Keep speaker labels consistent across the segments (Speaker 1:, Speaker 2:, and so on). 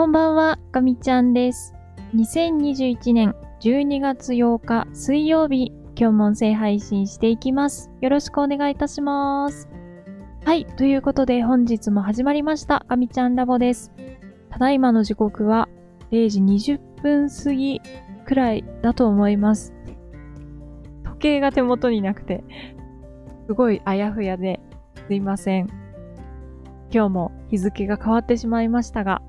Speaker 1: こんばんは、かみちゃんです。2021年12月8日水曜日、今日も音声配信していきます。よろしくお願いいたします。はい、ということで本日も始まりました、かみちゃんラボです。ただいまの時刻は0時20分過ぎくらいだと思います。時計が手元になくて、すごいあやふやですいません。今日も日付が変わってしまいましたが、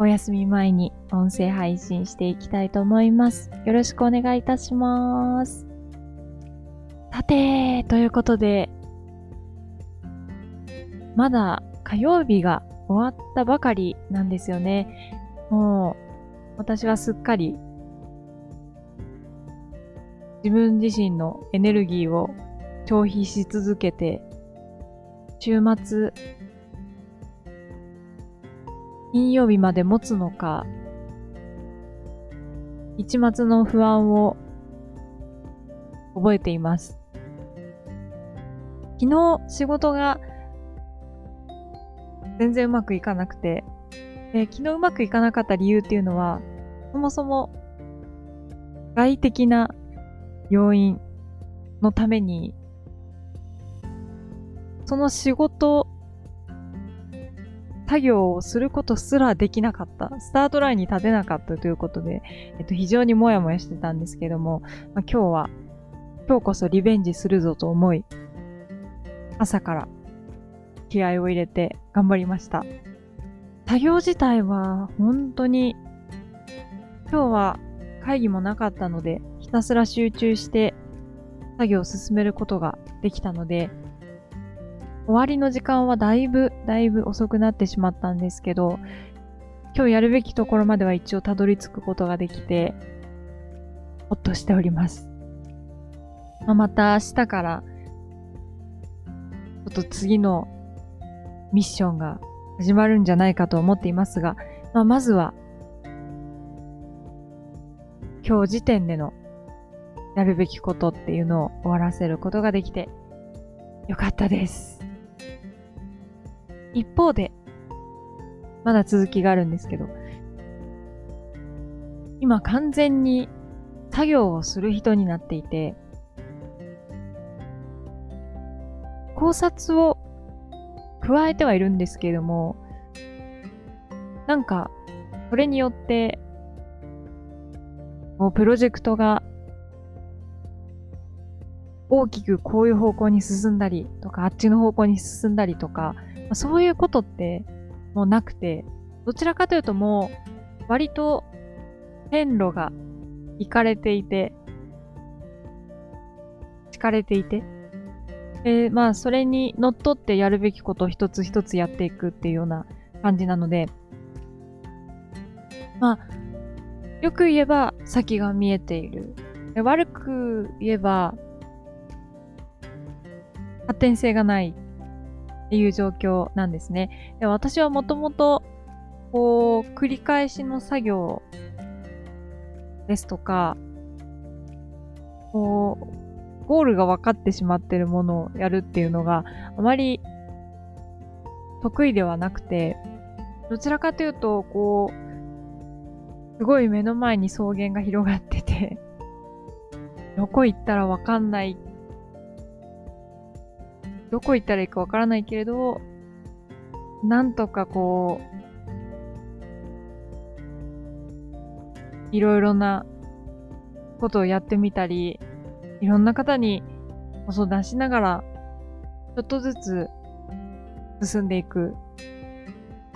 Speaker 1: お休み前に音声配信していきたいと思います。よろしくお願いいたします。さて、ということで、まだ火曜日が終わったばかりなんですよね。もう、私はすっかり自分自身のエネルギーを消費し続けて、週末、金曜日まで持つのか、一末の不安を覚えています。昨日仕事が全然うまくいかなくて、で昨日うまくいかなかった理由っていうのは、そもそも外的な要因のために、その仕事作業をすることすらできなかった。スタートラインに立てなかったということで、えっと、非常にもやもやしてたんですけども、まあ、今日は、今日こそリベンジするぞと思い、朝から気合を入れて頑張りました。作業自体は本当に、今日は会議もなかったので、ひたすら集中して作業を進めることができたので、終わりの時間はだいぶ、だいぶ遅くなってしまったんですけど、今日やるべきところまでは一応たどり着くことができて、ほっとしております。まあ、また明日から、ちょっと次のミッションが始まるんじゃないかと思っていますが、まあ、まずは、今日時点でのやるべきことっていうのを終わらせることができて、よかったです。一方で、まだ続きがあるんですけど、今完全に作業をする人になっていて、考察を加えてはいるんですけれども、なんか、それによって、もうプロジェクトが大きくこういう方向に進んだりとか、あっちの方向に進んだりとか、そういうことってもうなくて、どちらかというともう割と線路が行かれていて、敷かれていて、で、まあそれに乗っ取ってやるべきことを一つ一つやっていくっていうような感じなので、まあ、よく言えば先が見えている。悪く言えば発展性がないっていう状況なんですね。で私はもともと、こう、繰り返しの作業ですとか、こう、ゴールが分かってしまってるものをやるっていうのがあまり得意ではなくて、どちらかというと、こう、すごい目の前に草原が広がってて、どこ行ったらわかんないどこ行ったらいいかわからないけれど、なんとかこう、いろいろなことをやってみたり、いろんな方にご相談しながら、ちょっとずつ進んでいく。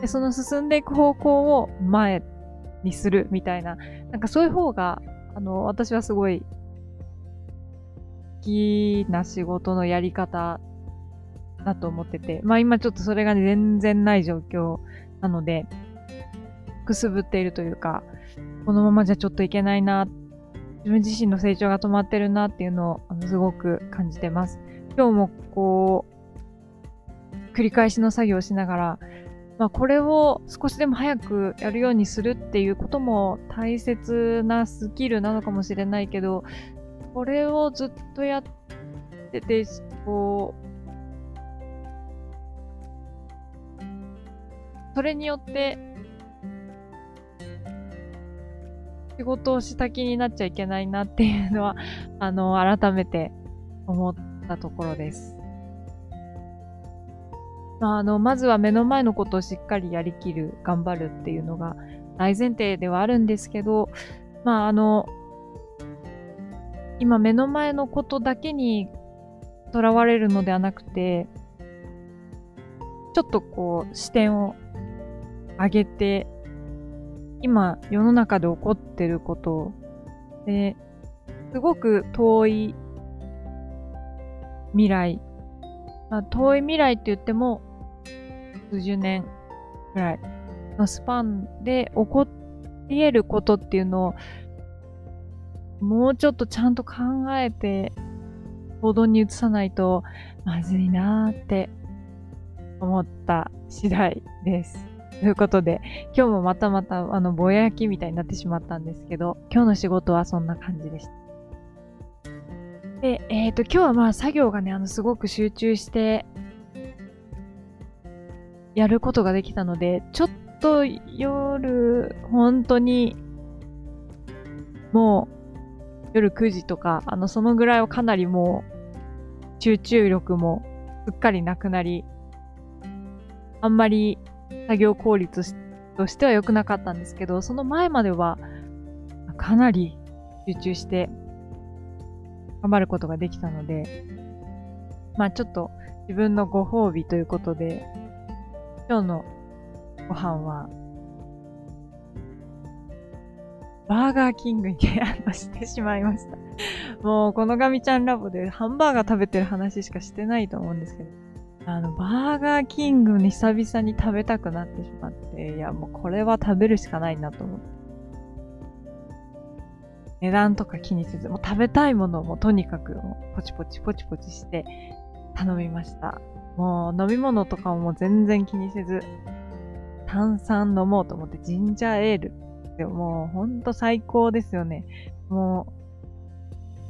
Speaker 1: で、その進んでいく方向を前にするみたいな、なんかそういう方が、あの、私はすごい好きな仕事のやり方だと思ってて、まあ今ちょっとそれが、全然ない状況なので、くすぶっているというか、このままじゃちょっといけないな、自分自身の成長が止まってるなっていうのをすごく感じてます。今日もこう、繰り返しの作業をしながら、まあこれを少しでも早くやるようにするっていうことも大切なスキルなのかもしれないけど、これをずっとやってて、こう、それによって仕事をした気になっちゃいけないなっていうのは、あの、改めて思ったところです。まあ、あの、まずは目の前のことをしっかりやりきる、頑張るっていうのが大前提ではあるんですけど、まあ、あの、今目の前のことだけにとらわれるのではなくて、ちょっとこう視点を上げて、今世の中で起こってることで、すごく遠い未来、まあ、遠い未来って言っても数十年くらいのスパンで起こり得ることっていうのをもうちょっとちゃんと考えて行動に移さないとまずいなーって思った次第です。ということで、今日もまたまたあのぼやきみたいになってしまったんですけど、今日の仕事はそんな感じでした。で、えっ、ー、と、今日はまあ作業がね、あのすごく集中してやることができたので、ちょっと夜、本当にもう夜9時とか、あの、そのぐらいはかなりもう集中力もすっかりなくなり、あんまり作業効率としては良くなかったんですけど、その前まではかなり集中して頑張ることができたので、まあちょっと自分のご褒美ということで、今日のご飯は、バーガーキングにしてしまいました。もうこのガミちゃんラボでハンバーガー食べてる話しかしてないと思うんですけど、あの、バーガーキングに久々に食べたくなってしまって、いや、もうこれは食べるしかないなと思って。値段とか気にせず、もう食べたいものをもうとにかくもうポチポチポチポチして頼みました。もう飲み物とかも全然気にせず、炭酸飲もうと思ってジンジャーエール。でももうほんと最高ですよね。も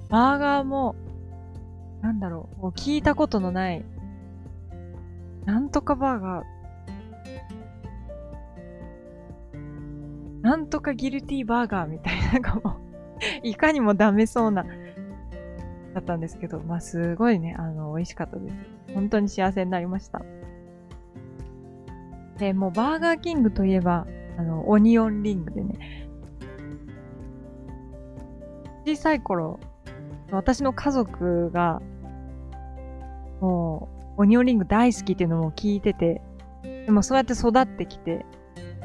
Speaker 1: う、バーガーも、なんだろう、もう聞いたことのないなんとかバーガー。なんとかギルティーバーガーみたいな、か もいかにもダメそうな、だったんですけど、まあすごいね、あの、美味しかったです。本当に幸せになりました。で、もうバーガーキングといえば、あの、オニオンリングでね、小さい頃、私の家族が、もう、オニオンリング大好きっていうのも聞いてて、でもそうやって育ってきて、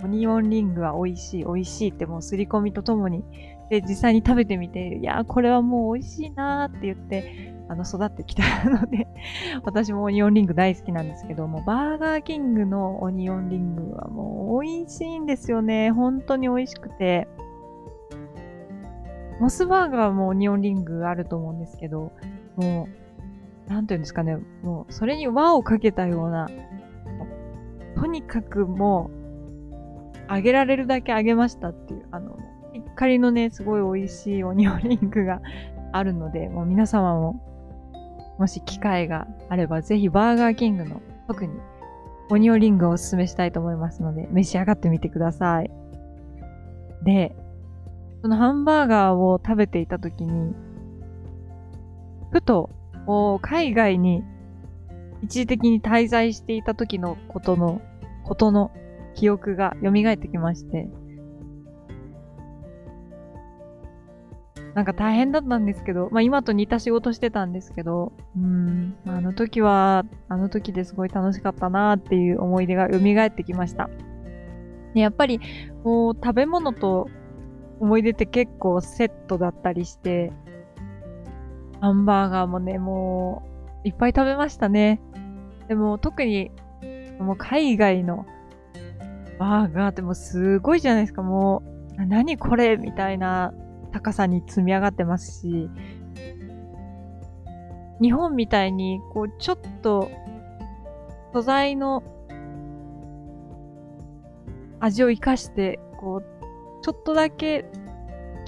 Speaker 1: オニオンリングは美味しい、美味しいってもう刷り込みとともに、で、実際に食べてみて、いやこれはもう美味しいなーって言って、あの、育ってきたので 私もオニオンリング大好きなんですけども、バーガーキングのオニオンリングはもう美味しいんですよね。本当に美味しくて。モスバーガーもオニオンリングあると思うんですけど、もう、なんていうんですかね、もう、それに輪をかけたような、とにかくもう、あげられるだけあげましたっていう、あの、しっかりのね、すごい美味しいオニオリングが あるので、もう皆様も、もし機会があれば、ぜひバーガーキングの特にオニオリングをおすすめしたいと思いますので、召し上がってみてください。で、そのハンバーガーを食べていた時に、ふともう海外に一時的に滞在していた時のことの、ことの記憶が蘇ってきまして、なんか大変だったんですけど、まあ今と似た仕事してたんですけど、うん、あの時は、あの時ですごい楽しかったなっていう思い出が蘇ってきました。でやっぱり、こう、食べ物と思い出って結構セットだったりして、ハンバーガーもね、もう、いっぱい食べましたね。でも、特に、もう海外のバーガーってもうすごいじゃないですか。もう、何これみたいな高さに積み上がってますし、日本みたいに、こう、ちょっと、素材の味を活かして、こう、ちょっとだけ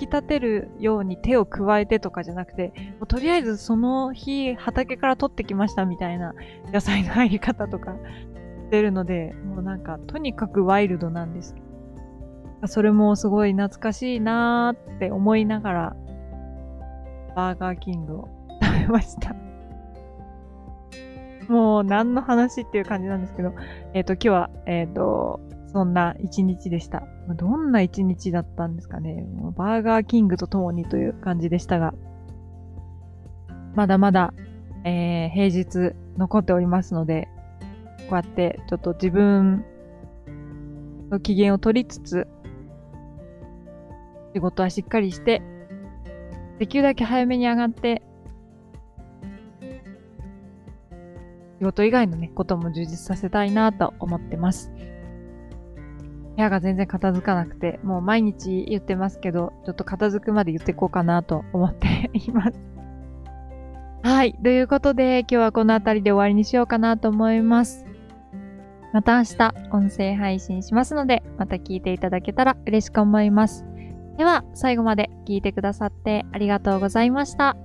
Speaker 1: き立てるように手を加えてとかじゃなくて、もうとりあえずその日畑から取ってきましたみたいな野菜の入り方とかしてるので、もうなんかとにかくワイルドなんです。それもすごい懐かしいなーって思いながら、バーガーキングを食べました。もう何の話っていう感じなんですけど、えっ、ー、と、今日は、えっ、ー、と、そんな一日でした。どんな一日だったんですかね。バーガーキングと共にという感じでしたが、まだまだ、えー、平日残っておりますので、こうやってちょっと自分の機嫌を取りつつ、仕事はしっかりして、できるだけ早めに上がって、仕事以外のね、ことも充実させたいなと思ってます。部屋が全然片付かなくて、もう毎日言ってますけど、ちょっと片付くまで言っていこうかなと思っています。はい。ということで、今日はこの辺りで終わりにしようかなと思います。また明日、音声配信しますので、また聞いていただけたら嬉しく思います。では、最後まで聞いてくださってありがとうございました。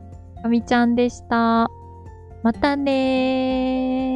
Speaker 1: かみちゃんでした。またねー。